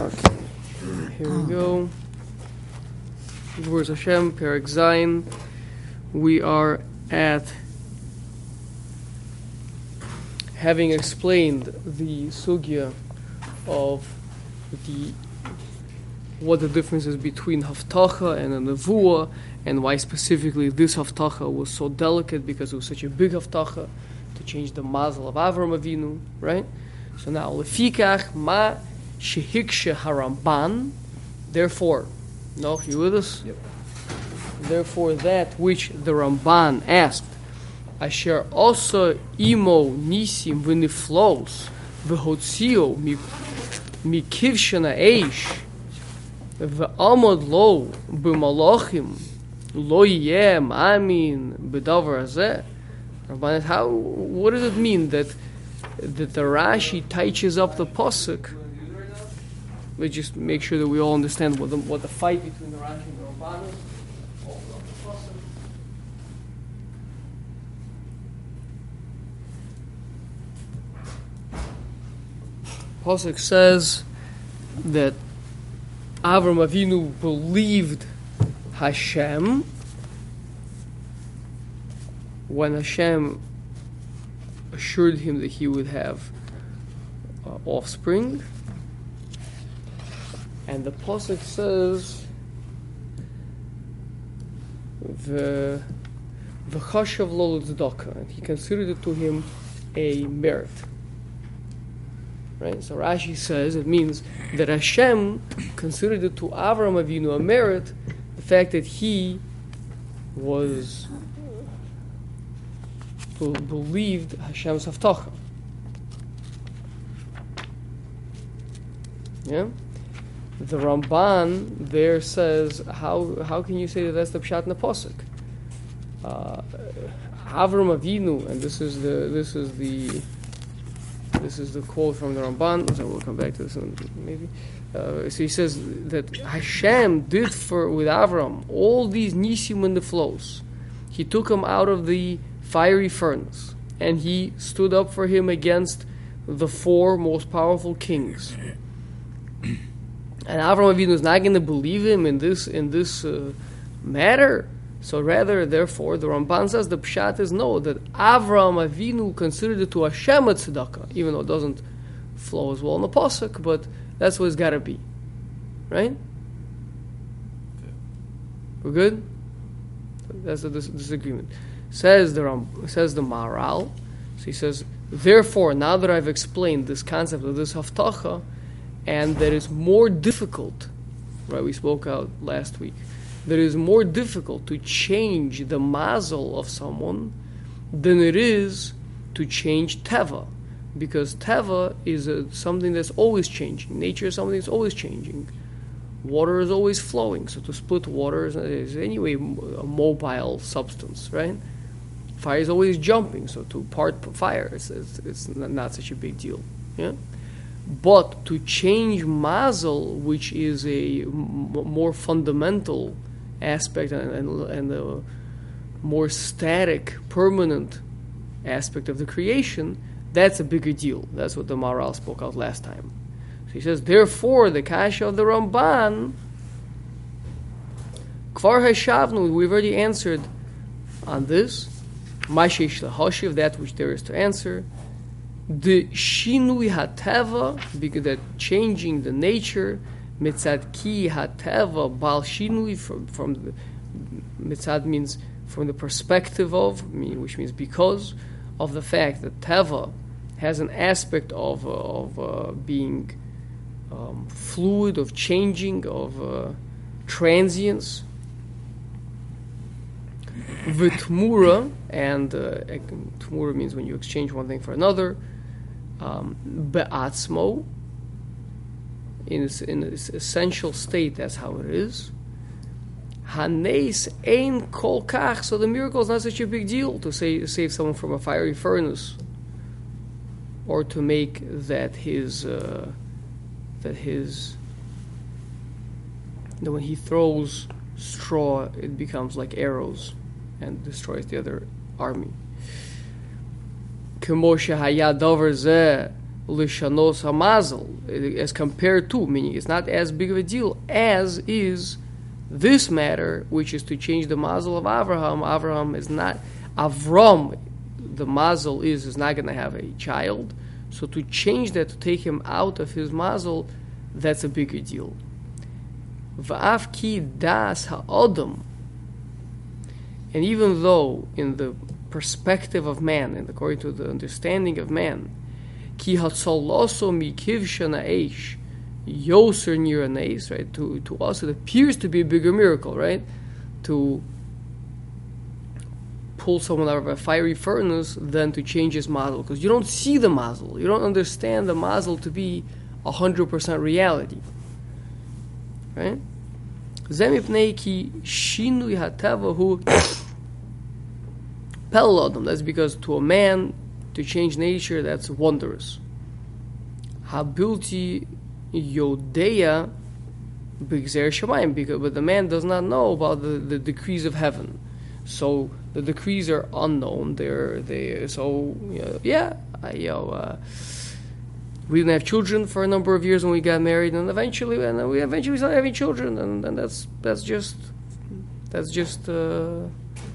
Okay, here we go. Where's Hashem, Perik Zayin. We are at having explained the sugya of the what the difference is between haftacha and a nevuah, and why specifically this haftacha was so delicate because it was such a big haftacha to change the mazel of Avram Avinu, right? So now lefikach ma shehikshe haramban, therefore, no, you with us? Yep. Therefore, that which the Ramban asked, asher also imo nisim v'niflos v'hotzio mikivshana eish v'amod lo b'malachim lo yeh amin b'davar hazeh. Ramban, how? What does it mean that that the Rashi touches up the pasuk? Let's just make sure that we all understand what the, what the fight between the Rashi and the Ramban is. Pasuk says that Avram Avinu believed Hashem when Hashem assured him that he would have uh, offspring. And the Pasuk says the the chashav lo tzedakah, and he considered it to him a merit. Right? So Rashi says it means that Hashem considered it to Avram Avinu a merit, the fact that he was be- believed Hashem's haftacha. Yeah. The Ramban there says, how how can you say that that's the pshat in the pasuk? Uh, Avram Avinu, and this is the this is the this is the quote from the Ramban. So we'll come back to this one maybe. Uh, so he says that Hashem did for with Avram all these nisim and the flows. He took him out of the fiery furnace, and he stood up for him against the four most powerful kings. And Avram Avinu is not going to believe him in this in this uh, matter. So rather, therefore, the Ramban says the pshat is no that Avram Avinu considered it to Hashem a tzedakah, even though it doesn't flow as well in the pasuk, but that's what it's got to be, right? We're good. That's the dis- disagreement. Says the Ram, says the Maral. So he says, therefore, now that I've explained this concept of this haftacha, and that is more difficult, right? We spoke out last week. That is more difficult to change the mazel of someone than it is to change teva, because teva is a, something that's always changing. Nature is something that's always changing. Water is always flowing, so to split water is, is anyway a mobile substance, right? Fire is always jumping, so to part fire is it's, it's not such a big deal. Yeah. But to change mazel, which is a m- more fundamental aspect and, and, and a more static, permanent aspect of the creation, that's a bigger deal. That's what the Maral spoke out last time. So he says, therefore, the kasha of the Ramban, Kvar Hashavnu, we've already answered on this. Mashish lahashiv, that which there is to answer the shinui hateva, because that changing the nature, mitzad ki hateva bal shinui from from the mitzad means from the perspective of, which means because of the fact that teva has an aspect of uh, of uh, being um, fluid, of changing, of uh, transience. V'tmura, and uh, tmura means when you exchange one thing for another um, be'atzmo, in its, in its essential state, that's how it is. Hanes ein kol kach, so the miracle is not such a big deal to say, save someone from a fiery furnace, or to make that his uh, that his that when he throws straw, it becomes like arrows and destroys the other army. כמו שהיה דבר זה lishanos hamazel, as compared to, meaning it's not as big of a deal as is this matter, which is to change the mazel of Avraham. Avraham is not Avram. The mazel is is not going to have a child, so to change that to take him out of his mazel, that's a bigger deal. Va'af ki das ha'odam. And even though, in the perspective of man, and according to the understanding of man, ki hatzoloso mikivshana eish, yoser right? To, to us, it appears to be a bigger miracle, right? To pull someone out of a fiery furnace than to change his mazel. Because you don't see the mazel. You don't understand the mazel to be 100% reality. Right? Zemipnei ki shinui pelodom. That's because to a man, to change nature, that's wondrous. Habilti yodeya bigzer shemayim, because but the man does not know about the, the decrees of heaven. So the decrees are unknown. They're they so yeah, I, you know, uh, we didn't have children for a number of years when we got married, and eventually, and we eventually started having children, and, and that's that's just that's just uh,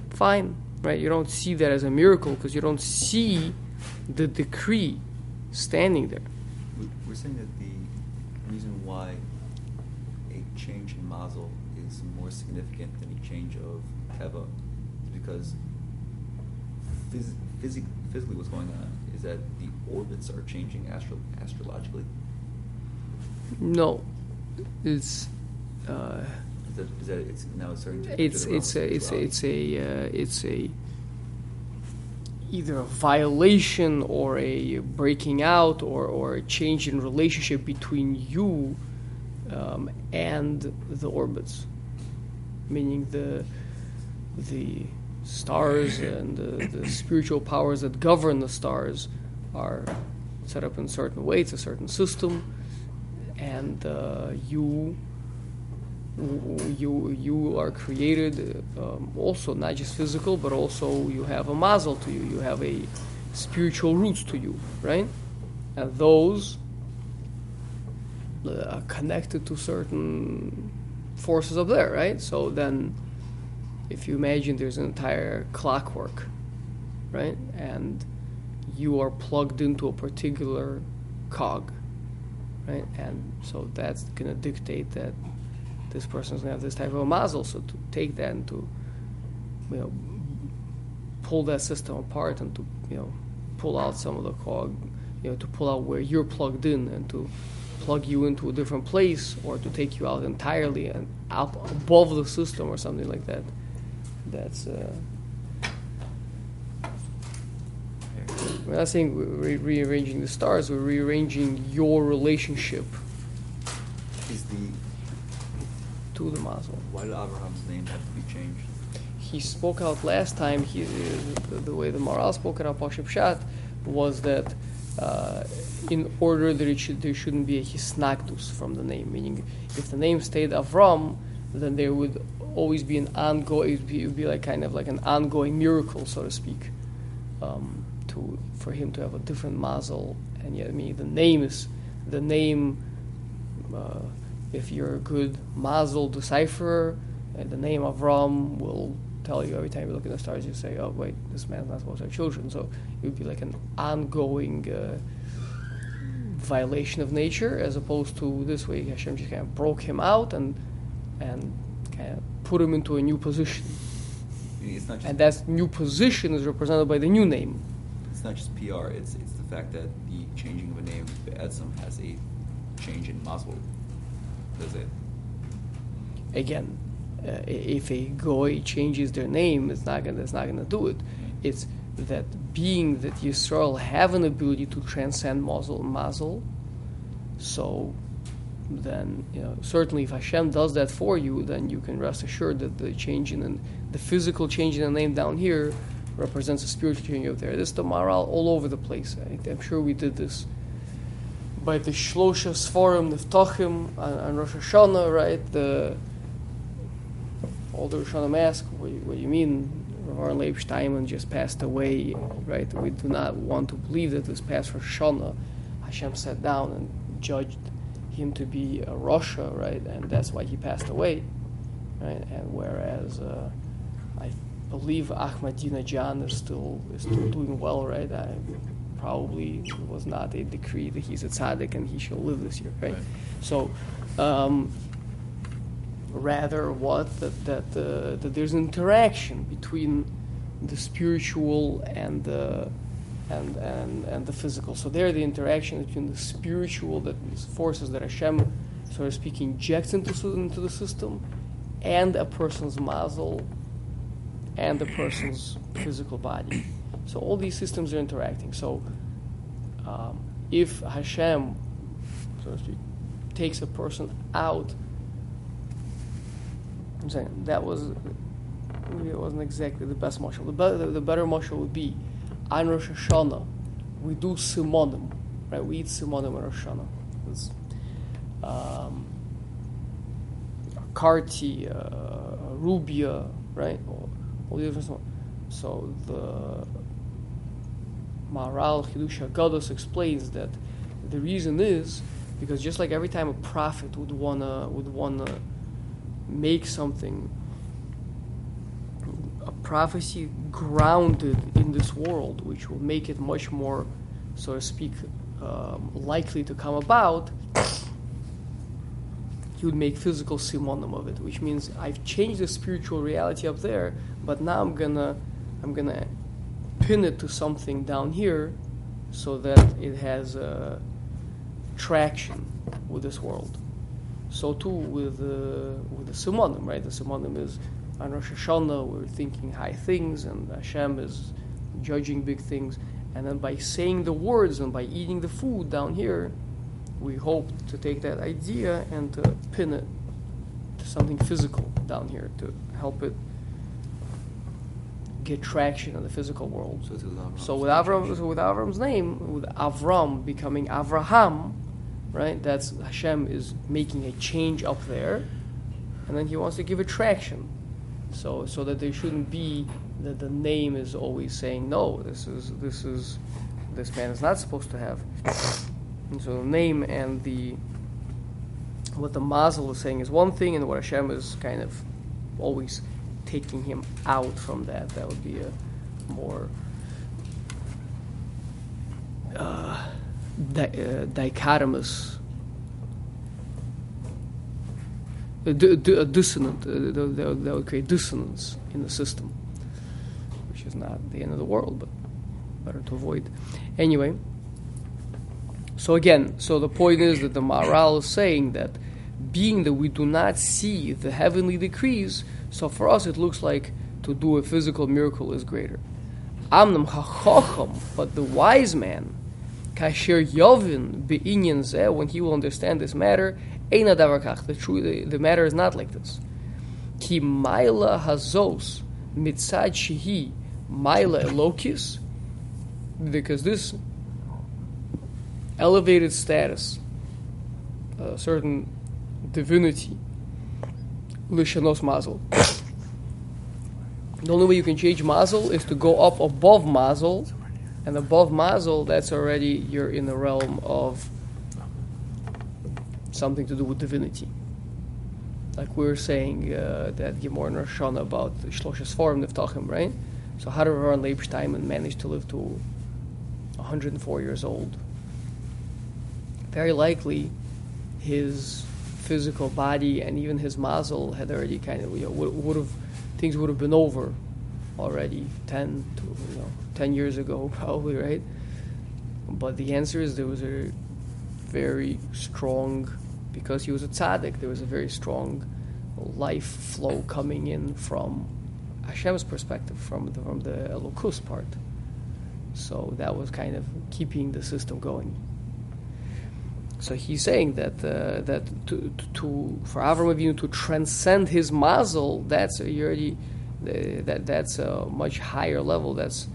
fine, right? You don't see that as a miracle because you don't see the decree standing there. We're saying that the reason why a change in mazel is more significant than a change of teva is because phys- physic- physically what's going on is that the orbits are changing astro- astrologically. No, it's. Uh, that, is that it's now it's starting to it's it's a, it's a, it's a uh, it's a either a violation or a breaking out or, or a change in relationship between you um, and the orbits. Meaning the the stars and the, the spiritual powers that govern the stars are set up in a certain way it's a certain system and uh, you you you are created um, also not just physical but also you have a mazel to you. You have a spiritual roots to you right? And those uh, are connected to certain forces up there right? So then if you imagine there's an entire clockwork right? And you are plugged into a particular cog right? And so that's going to dictate that this person's to have this type of a mazel. So to take that and to, you know, pull that system apart and to, you know, pull out some of the cog, you know, to pull out where you're plugged in and to plug you into a different place or to take you out entirely and up above the system or something like that. That's. Uh, we're not saying we're re- rearranging the stars. We're rearranging your relationship Is the to the mazel. why did Abraham's name have to be changed? he spoke out last time. He, the, the way the Maral spoke it Pashib Shat, was that uh, in order that it should, there shouldn't be a hisnagdus from the name. Meaning, if the name stayed Avram, then there would always be an ongoing. It would be, it would be like kind of like an ongoing miracle, so to speak, um, to for him to have a different mazel. And yet, I mean, the name is the name. Uh, if you're a good mazel decipherer, uh, the name of Avram will tell you every time you look at the stars, you say, oh, wait, this man's not supposed to have children. So it would be like an ongoing uh, violation of nature as opposed to this way Hashem just kind of broke him out and, and kind of put him into a new position. It's not just And that new position is represented by the new name. it's not just PR. It's it's the fact that the changing of a name the Be'etzim has a change in mazel. It? again, uh, if a goy changes their name, it's not gonna it's not gonna do it. It's that being that Yisrael have an ability to transcend mazel mazel. So then you know certainly if Hashem does that for you, then you can rest assured that the change in the, physical change in the name down here represents a spiritual change up there. This is the moral all over the place. I, I'm sure we did this by the Shlosha Sforim Niftachim on, on Rosh Hashanah, right? The all the Rosh Hashanah ask, what, what do you mean? Rav Leib Steinman just passed away, right? We do not want to believe that this past Rosh Hashanah, Hashem sat down and judged him to be a Russia, right? And that's why he passed away, right? And whereas uh, I believe Ahmadinejad is still is still doing well, right? I, probably was not a decree that he's a tzaddik and he shall live this year, right? Right. So, um, rather, what that that, uh, that there's an interaction between the spiritual and the and, and and the physical. So there, the interaction between the spiritual that these forces that Hashem, so to speak, injects into into the system, and a person's mazel, and the person's physical body. So all these systems are interacting. So um, if Hashem, so to speak, takes a person out, I'm saying that was maybe it wasn't exactly the best marshal. The, better, the, better marshal would be on Rosh Hashanah, we do simonim, right? We eat simonim on Rosh Hashanah. It's, um, Karti, uh, Rubia, right? All, all the different ones. So the Maharal Chidush Haggados explains that the reason is because just like every time a prophet would wanna would wanna make something a prophecy grounded in this world, which will make it much more, so to speak, um, likely to come about, he would make physical simonim of it, which means I've changed the spiritual reality up there, but now I'm gonna, I'm gonna pin it to something down here, so that it has uh, traction with this world. So too with uh, with the simonim, right? The simonim is on Rosh Hashanah we're thinking high things, and Hashem is judging big things, and then by saying the words and by eating the food down here, we hope to take that idea and to pin it to something physical down here to help it get traction in the physical world. So. So with Avram, so with Avram's name, with Avram becoming Avraham, right? That's Hashem is making a change up there, and then He wants to give it traction, so so that there shouldn't be that the name is always saying no. This is this is this man is not supposed to have. And so the name and the what the Mazel is saying is one thing, and what Hashem is kind of always taking him out from that. That would be a more uh, di- uh, dichotomous, a, di- di- a dissonant. Uh, that, that would- create dissonance in the system, which is not the end of the world, but better to avoid. Anyway, so again, so the point is that the Maharal is saying that being that we do not see the heavenly decrees, so for us it looks like to do a physical miracle is greater. Amnam hachacham, but the wise man, kasher yovin be'inyan zeh, when he will understand this matter, eina. The true, the, the matter is not like this. Ki maila hazos mitzad shehi maila elokis, because this elevated status, a certain divinity, The only way you can change mazel is to go up above mazel, and above mazel, that's already you're in the realm of something to do with divinity. Like we were saying uh, that Gemara in Rosh Hashanah about Shlosha Sforim Niftachim, right? So how did Harav Leib Steinman manage to live to 104 years old? Very likely, his physical body and even his mazel had already kind of you know would, would have things would have been over already 10 to you know 10 years ago probably right? But the answer is there was a very strong because he was a tzaddik there was a very strong life flow coming in from Hashem's perspective from the, from the Elokus part. So that was kind of keeping the system going so he's saying that uh, that to, to, for Avram Avinu to transcend his mazel, that's a, already uh, that that's a much higher level. That's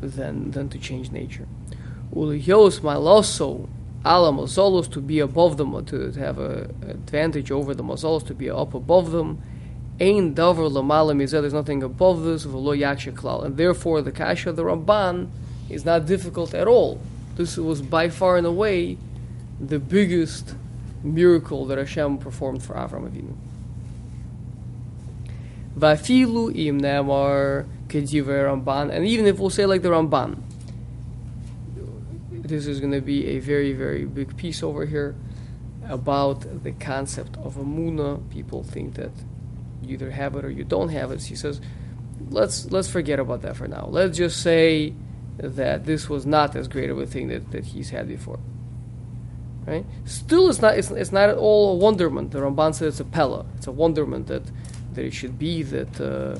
than than to change nature. Ulihyos maloso ala mazolos to be above them, to, to have a advantage over the mazolos, to be up above them. Ain davar lamala mizeh. There's nothing above this. V'lo yaksha klal, and therefore the kasha the Ramban is not difficult at all. This was by far and away the biggest miracle that Hashem performed for Avram Avinu. Vafilu im nemar Ramban, and even if we'll say like the Ramban, this is going to be a very, very big piece over here about the concept of Amuna. People think that you either have it or you don't have it. He says, let's let's forget about that for now. Let's just say that this was not as great of a thing that, that he's had before. Right? Still, it's not it's, it's not at all a wonderment. The Ramban says it's a pella. It's a wonderment that that it should be that. Uh,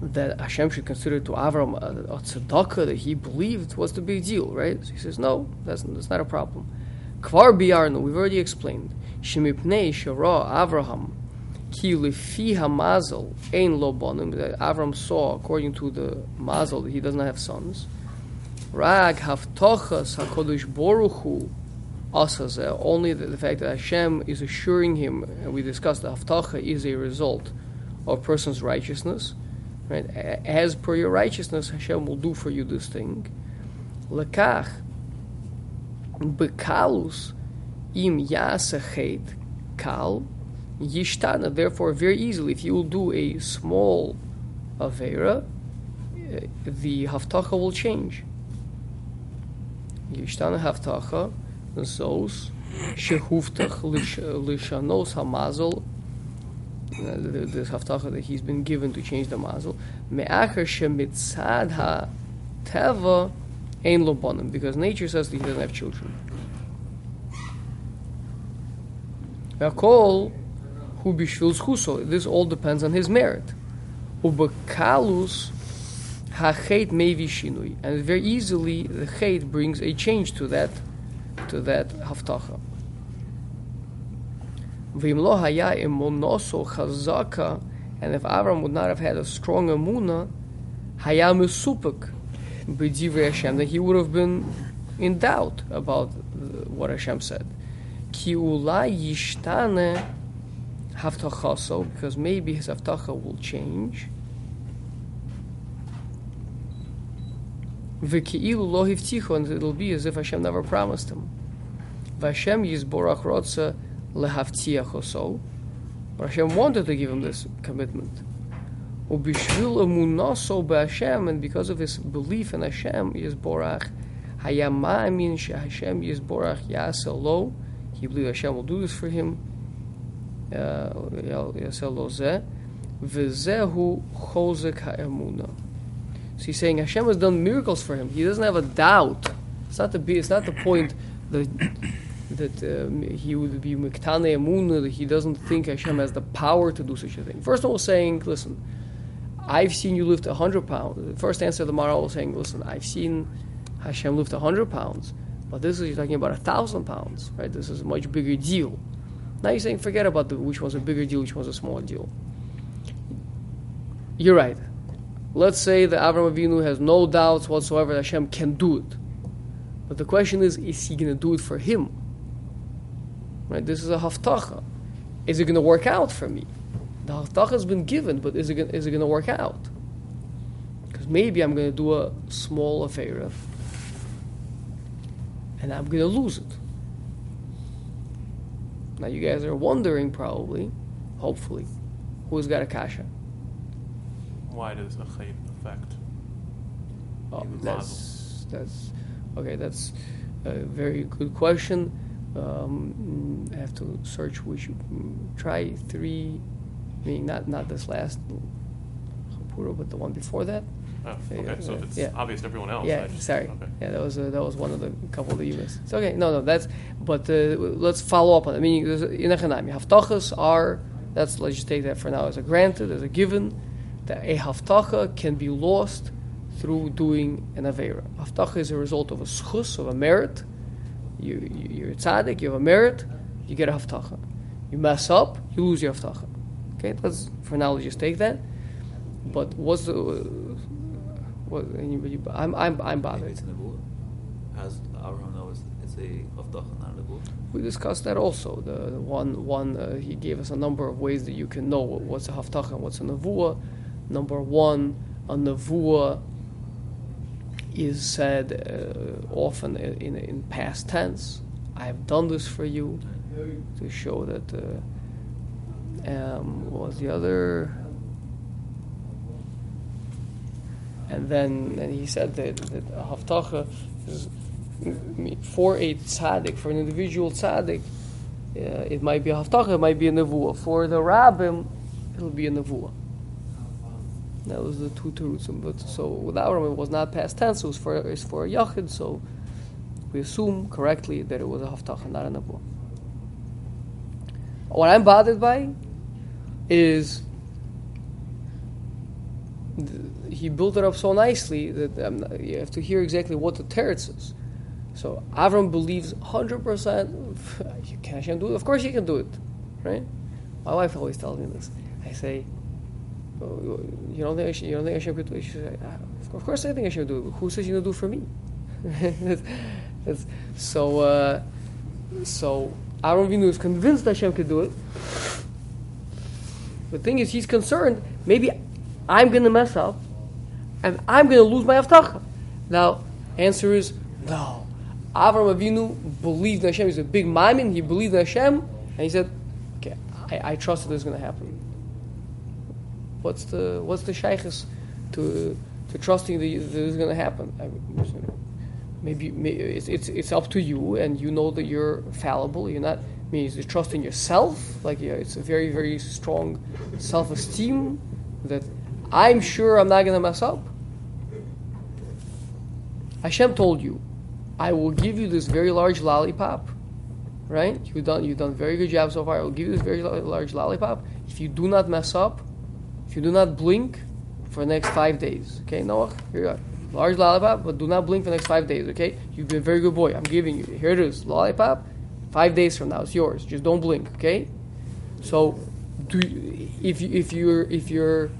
that Hashem should consider to Avram a, a tzedakah that he believed was the big deal, right? So he says, no, that's, that's not a problem. Kvar biarnu, we've already explained. Shemipnei shara Avraham ki lefi hamazel ein lo bonim, that Avram saw, according to the mazel, that he does not have sons. Rag haftochas hakodesh boruchu asazeh, only the, the fact that Hashem is assuring him, and we discussed the haftocha is a result of person's righteousness. Right? As per your righteousness, Hashem will do for you this thing. Lekach bekalus im yasachet kal yishtana. Therefore, very easily, if you will do a small avera, the haftacha will change. Yishtana haftacha zos shehuftach lishanos hamazel uh, the, the haftacha that he's been given to change the mazel. Me'acher shemitzad ha teva ein lobonim, because nature says that he doesn't have children. Ve'akol hu bishvil zchuso. This all depends on his merit. Ubekalus hachet mevi shinui, and very easily the chet brings a change to that to that haftacha. V'im lo haya emunoso chazaka, and if Avram would not have had a strong emuna, haya mesupek b'divrei Hashem, that he would have been in doubt about what Hashem said. Ki ulai yishtane haftachaso, because maybe his haftacha will change. V'ki'ilu lo hivticho, and it'll be as if Hashem never promised him. V'Hashem yizborach rotza lehavtiachoso. But Hashem wanted to give him this commitment. Ubishvil emunaso be'Hashem, and because of his belief in Hashem, Yisborach, hayamamin she'Hashem Yisborach yaselo, he believed Hashem will do this for him. So he's saying Hashem has done miracles for him. He doesn't have a doubt. It's not the it's not the point that that um, he would be Miktane Emun, that he doesn't think Hashem has the power to do such a thing. First of all, saying, listen, I've seen you lift 100 pounds. The first answer to the Maharal was saying, listen, I've seen Hashem lift 100 pounds, but this is, you're talking about a 1,000 pounds, right? This is a much bigger deal. Now you're saying, forget about the, which was a bigger deal, which was a small deal. You're right. Let's say that Avram Avinu has no doubts whatsoever that Hashem can do it. But the question is, is he going to do it for him? Right? This is a haftacha. Is it going to work out for me? The haftacha has been given, but is it gonna, is it going to work out? Because maybe I'm going to do a small affair, and I'm going to lose it. Now you guys are wondering, probably, hopefully, who's got a kasha. Why does a chayt affect? Oh, that's that's okay. That's a very good question um, I have to search which try three I mean not not this last but the one before that. Oh, okay, so it's yeah. obvious to everyone else. Yeah, just, sorry. Okay. Yeah, that was uh, that was one of the couple that you missed. It's okay. No, no, that's. But uh, let's follow up on it. I mean, in Echanami, haftachas are. That's let's just take that for now as a granted, as a given, that a haftacha can be lost through doing an avera. Haftacha is a result of a schus, of a merit, you, you, are tzaddik, you have a merit, you get a haftacha. You mess up, you lose your haftacha. Okay, let's for now let's just take that. But what's the what? Anybody, I'm I'm I'm bothered. It's nevuah. As Abraham knows, it's a haftacha, not a. We discussed that also. The, the one one uh, he gave us a number of ways that you can know what's a haftacha and what's a nevuah. Number one, a nevuah is said uh, often in, in past tense. I have done this for you to show that. Uh, um, what was the other? And then and he said that, that haftacha is for a tzaddik, for an individual tzaddik, uh, it might be a haftacha, it might be a nevuah. For the rabbim, it'll be a nevuah. That was the two terutzim. But so with Avram, it was not past tense. It was for it's for a yachid. So we assume correctly that it was a haftacha, not a nevuah. What I'm bothered by is he built it up so nicely that um, you have to hear exactly what the teretz is. So Avram believes 100%. You can Hashem do it? Of course he can do it, right? My wife always tells me this. I say, oh, you don't think Hashem, you don't think Hashem could do it? She says, ah, of course I think Hashem do it. Who says you don't do it for me? so, uh, so Avram Avinu is convinced Hashem could do it. The thing is, he's concerned. Maybe I'm going to mess up, and I'm going to lose my avtacha. Now, answer is no. Avram Avinu believed in Hashem. He's a big maimin. He believed in Hashem, and he said, "Okay, I, I trust that this is going to happen." What's the what's the shaykhs to to trusting that this is going to happen? I mean, maybe, maybe it's, it's it's up to you, and you know that you're fallible. You're not. I mean, you trust in yourself. Like, yeah, it's a very very strong self esteem that I'm sure I'm not going to mess up. Hashem told you, I will give you this very large lollipop, right? You've done you've done very good job so far. I will give you this very large lollipop if you do not mess up, if you do not blink for the next five days. Okay, Noah, here you are. Large lollipop, but do not blink for the next five days. Okay, you've been a very good boy. I'm giving you. Here it is, lollipop. Five days from now, it's yours. Just don't blink. Okay. So, do if you, if you're if you're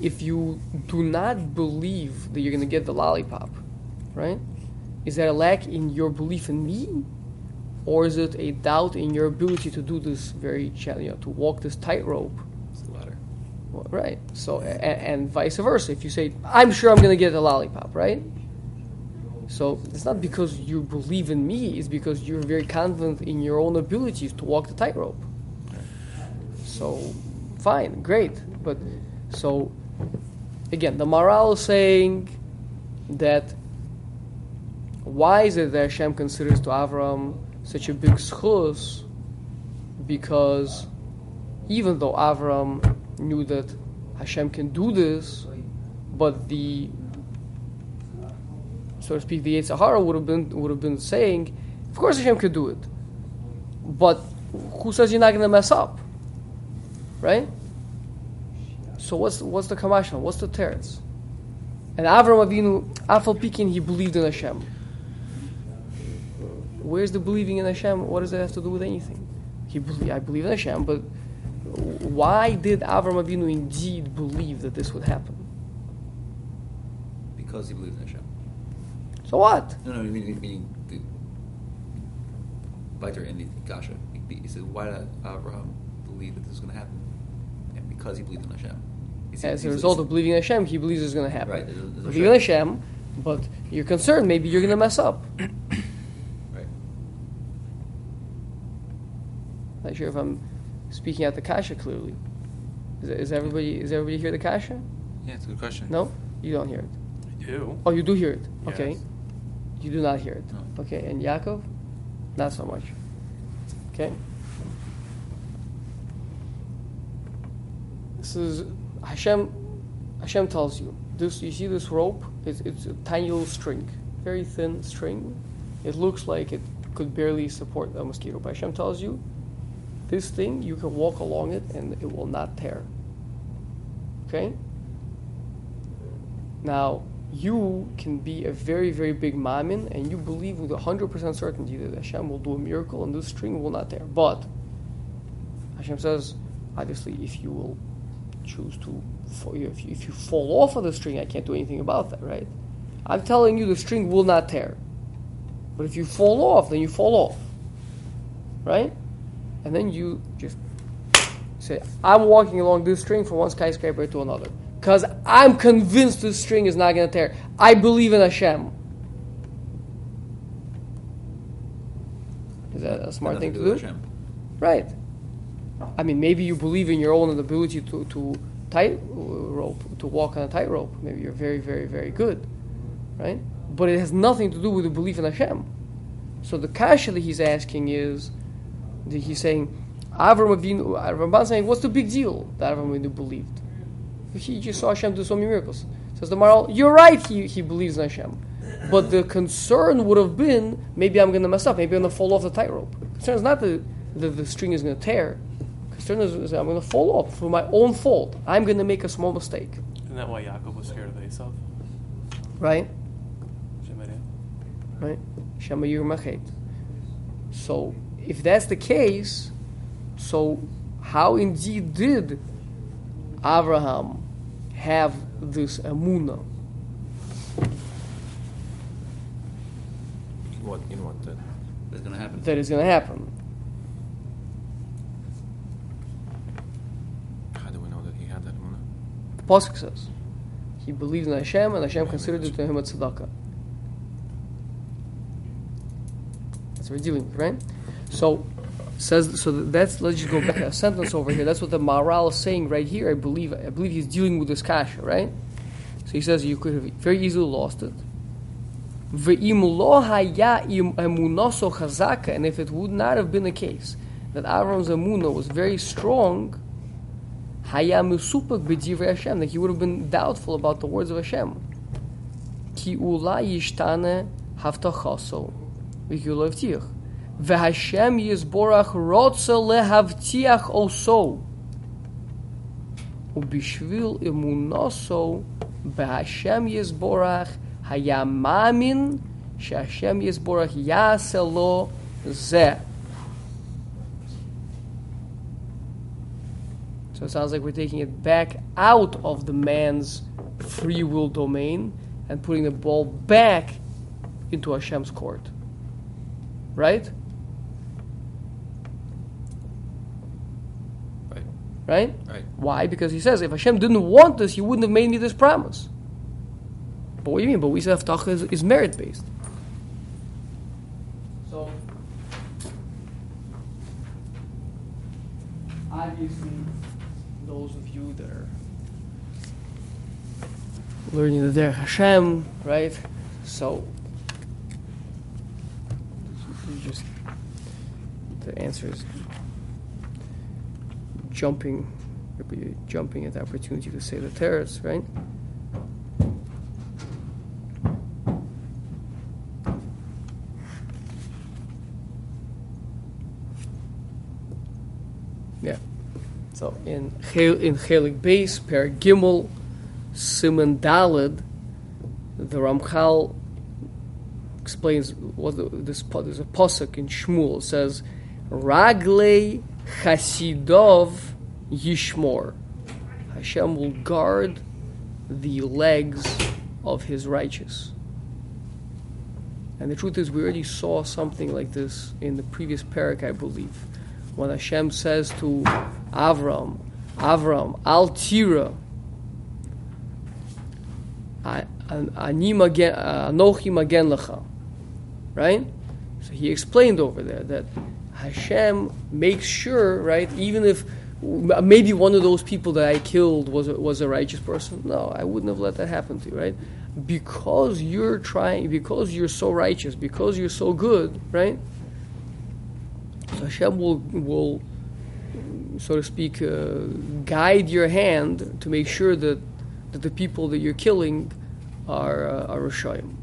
if you do not believe that you're going to get the lollipop, right? Is that a lack in your belief in me? Or is it a doubt in your ability to do this very, you know, to walk this tightrope? It's the latter. Well, right. So, and, and, vice versa. If you say, I'm sure I'm going to get the lollipop, right? So it's not because you believe in me, it's because you're very confident in your own abilities to walk the tightrope. So, fine, great. But, so, again, the Maharal is saying that why is it that Hashem considers to Avram such a big schus? Because even though Avram knew that Hashem can do this, but the so to speak, the Yetzer Hara would have been would have been saying, of course Hashem could do it, but who says you're not going to mess up, right? So what's what's the kamashal? What's the teretz? And Avram Avinu, Afal Pikin, he believed in Hashem. Where's the believing in Hashem? What does that have to do with anything? He believe, I believe in Hashem, but why did Avram Avinu indeed believe that this would happen? Because he believed in Hashem. So what? No, no, meaning, meaning the Biter in the Gasha. He said, why did Abraham believe that this was going to happen? And because he believed in Hashem. As a result of believing in Hashem, he believes it's going to happen. Right. There's, Believe in Hashem, but you're concerned maybe you're going to mess up. Right. Not sure if I'm speaking out the kasha clearly. Is, is everybody is everybody hear the kasha? Yeah, it's a good question. No, you don't hear it. I do. Oh, you do hear it. Okay, you do not hear it. No. Okay, and Yaakov, not so much. Okay. This is Hashem. Hashem tells you this. You see this rope? It's, it's a tiny little string, very thin string. It looks like it could barely support a mosquito. But Hashem tells you, this thing you can walk along it and it will not tear. Okay. Now you can be a very very big maimin and you believe with hundred percent certainty that Hashem will do a miracle and this string will not tear. But Hashem says, obviously, if you will choose to, if you, if you fall off of the string, I can't do anything about that, right? I'm telling you the string will not tear. But if you fall off, then you fall off, right? And then you just say, I'm walking along this string from one skyscraper to another. because I'm convinced this string is not going to tear. I believe in Hashem. Is that a smart thing to do? Hashem. Right. I mean, maybe you believe in your own ability to, to tight rope, to walk on a tightrope. Maybe you're very, very, very good, right? But it has nothing to do with the belief in Hashem. So the kasha that he's asking is, that he's saying, Avram Avinu, Ramban saying, what's the big deal that Avram Avinu believed? He just saw Hashem do so many miracles. Says the Maral, you're right, he, he believes in Hashem. But the concern would have been, maybe I'm going to mess up, maybe I'm going to fall off the tightrope. The Concern is not that the, the string is going to tear. Concern is, is I'm going to fall off for my own fault. I'm going to make a small mistake. Isn't that why Yaakov was scared of Esav? Right? Shemariah? right? Shema Yir Machet. So, if that's the case, so how indeed did Abraham have this emuna? What? In what? Uh, that's going to happen. That is going to happen. how do we know that he had that emunah? The Pasuk says he believed in Hashem, and Hashem considered it to him a tzedakah. That's what we're dealing with, right? So says so that's let's just go back a sentence over here. That's what the Maharal is saying right here. I believe I believe he's dealing with this kasha, right? So he says you could have very easily lost it. And if it would not have been the case that Avram's emunah was very strong, Hayamusupuk b'divrei Hashem, that he would have been doubtful about the words of Hashem. Ki ula yishtane haftachaso v'kiulavtiach. V'Hashem yizborach rotze lehavtiach also. Ubishvil imunoso b'Hashem yizborach hayamamin she'Hashem yizborach yaselo zeh. So it sounds like we're taking it back out of the man's free will domain and putting the ball back into Hashem's court. Right? Right. Right? Right. Why? Because he says, if Hashem didn't want this, he wouldn't have made me this promise. But what do you mean? But we said Haftacha is, is merit based. So, obviously, those of you that are learning the Derech Hashem, right? So, just the answer is jumping, jumping at the opportunity to say the terrorists, right? Yeah. So in in Chelik Beis, Per Gimel, Simon Dalid, the Ramchal explains what the, this there's a posuk in Shmuel says Raglei Chasidov Yishmor. Hashem will guard the legs of his righteous. And the truth is, we already saw something like this in the previous parak, I believe, when Hashem says to Avram, Avram, Al Tira, Ani magen, Anochi magen lecha. Right? So he explained over there that Hashem makes sure, right, even if maybe one of those people that I killed was a, was a righteous person, no, I wouldn't have let that happen to you, right? Because you're trying, because you're so righteous, because you're so good, right? So Hashem will, will so to speak, uh, guide your hand to make sure that, that the people that you're killing are, uh, are Rishayim.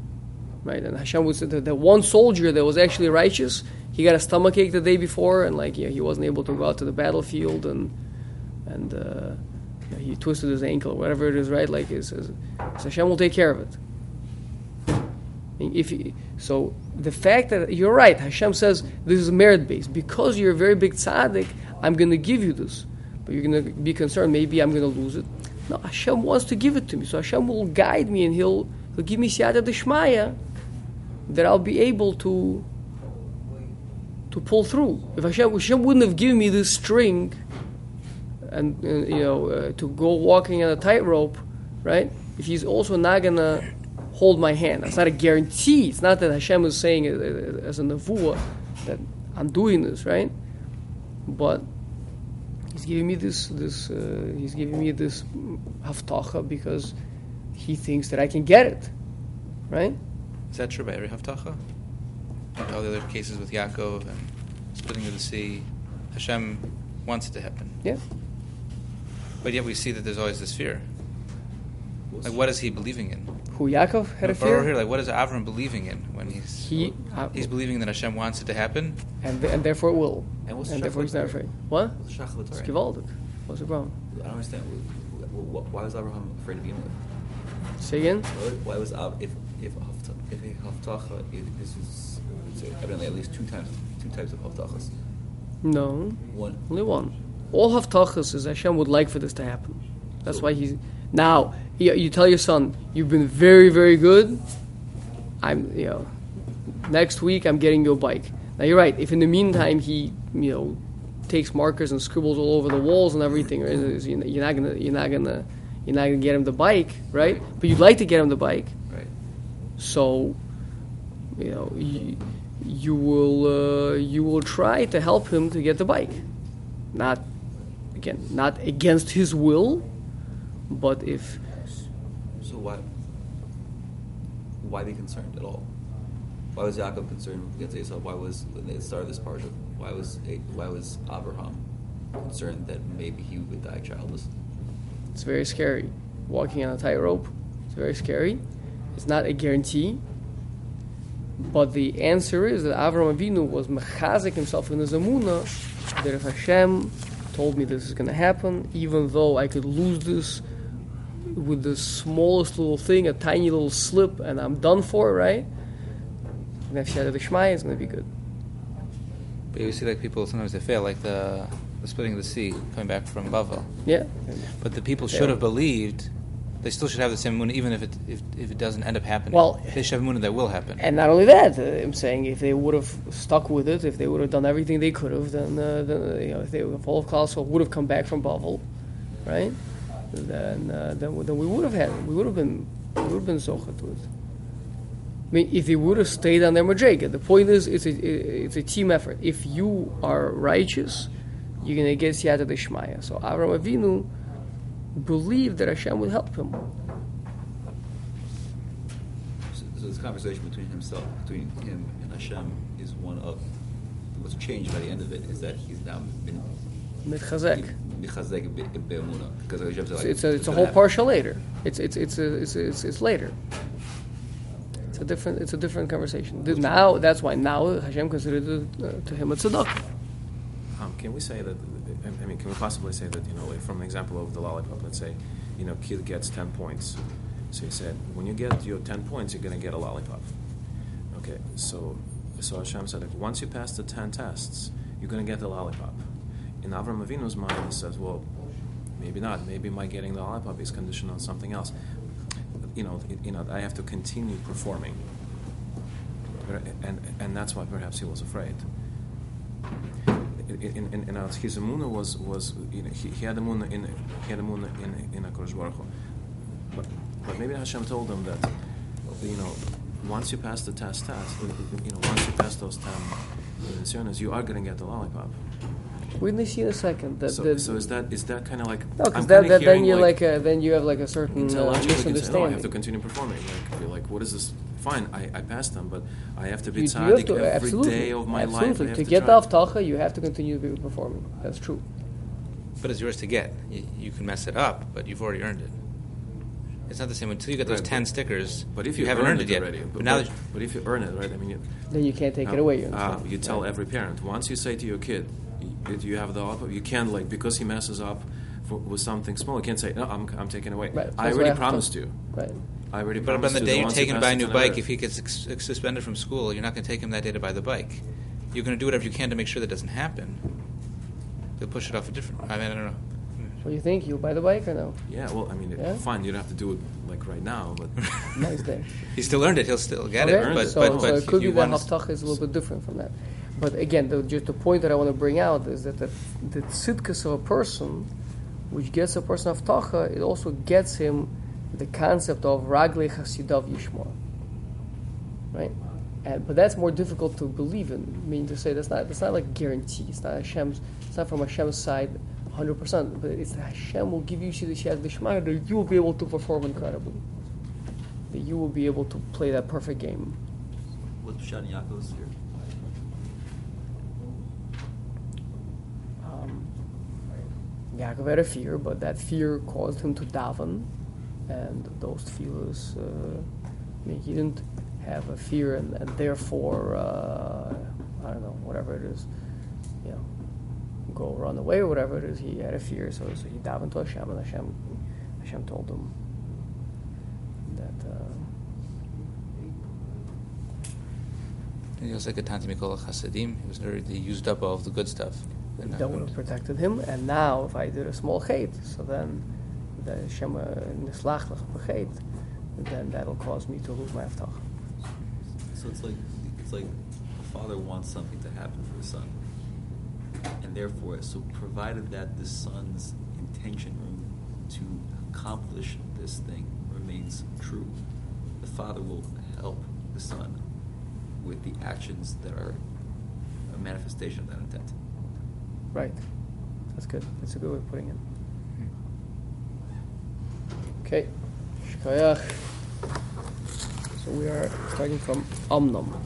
Right? And Hashem would say that the one soldier that was actually righteous, he got a stomachache the day before, and like yeah, he wasn't able to go out to the battlefield, and and uh, yeah, he twisted his ankle or whatever it is, right? Like it says, so Hashem will take care of it. If he, so, the fact that you're right, Hashem says this is merit based because you're a very big tzaddik. I'm going to give you this, but you're going to be concerned. Maybe I'm going to lose it. No, Hashem wants to give it to me, so Hashem will guide me and He'll He'll give me siyata deshmaya that I'll be able to to pull through. If Hashem, Hashem wouldn't have given me this string and, you know uh, to go walking on a tightrope, right? If he's also not gonna hold my hand, that's not a guarantee. It's not that Hashem is saying as a nevuah that I'm doing this, right? But he's giving me this, this, uh, he's giving me this haftacha because he thinks that I can get it, right? Is that true by every Haftacha? All the other cases with Yaakov and splitting of the sea, Hashem wants it to happen. Yeah. But yet we see that there's always this fear. Like, what is he believing in? Who Yaakov had a Or fear, here, like, what is Avram believing in when he's he, uh, he's believing that Hashem wants it to happen? and, th- and therefore it will, And what's and the therefore he's not afraid. What? What's Shachar It's Torah? gewaldig. What's the problem? I don't understand. Wh- wh- wh- Why was Abraham afraid to begin with? Say again. Why- Why was Ab- if if a hafta- if a haftacha this is evidently at least two times two types of haftachas. No, One only one. All haftachas is Hashem would like for this to happen. That's why he's now. You, you tell your son, you've been very, very good. I'm, you know, next week I'm getting your bike. Now you're right. If in the meantime he, you know, takes markers and scribbles all over the walls and everything, is- you're not gonna, you're not gonna, you're not gonna get him the bike, right? But you'd like to get him the bike. right. So, you know, you, you will uh, you will try to help him to get the bike. Not again, not against his will, but if So why why be concerned at all? Why was Yaakov concerned against Esau? Why was when they started this parsha? Why was why was Abraham concerned that maybe he would die childless? it's very scary, walking on a tightrope, it's very scary. It's not a guarantee. But the answer is that Avram Avinu was mechazik himself in his emuna that if Hashem told me this is going to happen, even though I could lose this with the smallest little thing, a tiny little slip, and I'm done for, right? And if siyata deshmaya is going to be good. But you see, like people sometimes they fail, like the the splitting of the sea coming back from Bavel. Yeah. But the people should are- have believed. They still should have the same moon, even if it if, if it doesn't end up happening. Well- they should have moon that will happen. And not only that, uh, I'm saying if they would have stuck with it, if they would have done everything they could have, then, uh, then uh, you know, if they if all of Klausel would have come back from Bavel, right? Then, uh, then, then we would have had. We would have been, we would have been zocha to it. I mean, if they would have stayed on their madrega, the point is, it's a, it's a team effort. If you are righteous, you're gonna get siyata deshmaya. So Avram Avinu believed that Hashem would help him. So, so this conversation between himself, between him and Hashem, is one of what's changed by the end of it is that he's now been Mitchazek. michazek be- be'emunah because Hashem It's, a, it's a gonna whole happen. parsha later. It's it's it's a, it's, it's it's later. It's a different it's a different conversation. The- Now that's why now Hashem considered it, uh, to him a tzedakah. Um, can we say that? I mean, can we possibly say that you know, like from the example of the lollipop? Let's say, you know, kid gets ten points. So you said, when you get your ten points, you're gonna get a lollipop. Okay, so so Hashem said, like, once you pass the ten tests, you're gonna get the lollipop. In Avram Avinu's mind, he says, well, maybe not. Maybe my getting the lollipop is conditioned on something else. You know, you know, I have to continue performing, and and that's why perhaps he was afraid in, in, in, his emuna was was you know, he, he had emuna in he had emuna in in Hu. but but maybe Hashem told him that you know once you pass the test test you know once you pass those ten you are going to get the lollipop. We're gonna see in a second. That, so, that, so is that is that kind of like no, because that, that, then you're like, uh, then you have like a certain uh, intellectually can say, no, I have to continue performing. Like, be like, what is this? Fine, I, I passed them, but I have to be You- you have to- every absolutely, day of my absolutely. life. I to to get try. the avtacha, you have to continue to be performing. That's true. But it's yours to get. You, you can mess it up, but you've already earned it. It's not the same until you get those Right, ten but- stickers. But if you, haven't earn earned it, it yet, already, but, but, now but, that but if you earn it, right? I mean, you, Then you can't take it uh, away. You, uh, you tell Right. every parent once you say to your kid, y- you have the lollipop, you can't like because he messes up for, with something small. You can't say, no, I'm, I'm taking it away. Right, I that's why I already have to- promised you. Right. I already But on promised the you day that you're once taking you to buy a new bike, if he gets ex- ex- suspended from school, you're not going to take him that day to buy the bike. You're going to do whatever you can to make sure that doesn't happen. You'll push it off a different. I mean, I don't know. What do you think? You'll buy the bike or no? yeah, well, I mean, it- Yeah? fine, you don't have to do it like right now, but Nice day. He still earned it. He'll still get Okay, it. But so, but so but it could you be that want haftach is a little bit different from that. But again, the, just the point that I want to bring out is that the, the tzidkas of a person, which gets a person of haftacha, it also gets him the concept of Raglei Chasidav Yishmor. Right? And, but that's more difficult to believe in. I mean, to say that's not that's not like guarantee. It's not Hashem's. It's not from Hashem's side, hundred percent. But it's Hashem will give you siyata deshmaya that you will be able to perform incredibly. That you will be able to play that perfect game. What's Yaakov's here? Um, Yaakov had a fear, but that fear caused him to daven, and those fears. Uh, I mean, he didn't have a fear, and, and therefore, uh, I don't know, whatever it is, you know, go run away or whatever it is. He had a fear, so, so he davened to Hashem, and Hashem, Hashem told him that. Uh, He was like a Tanti Mikol Chassidim. He was already used up all of the good stuff. And that would have protected him. And now, if I did a small chait, so then the Hashem uh, nislach lach b'chait, then that'll cause me to lose my aftach. So it's like it's like a father wants something to happen for his son, and therefore, so provided that the son's intention to accomplish this thing remains true, the father will help the son with the actions that are a manifestation of that intent. Right. That's good. That's a good way of putting it. Okay. So we are starting from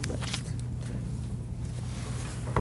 next.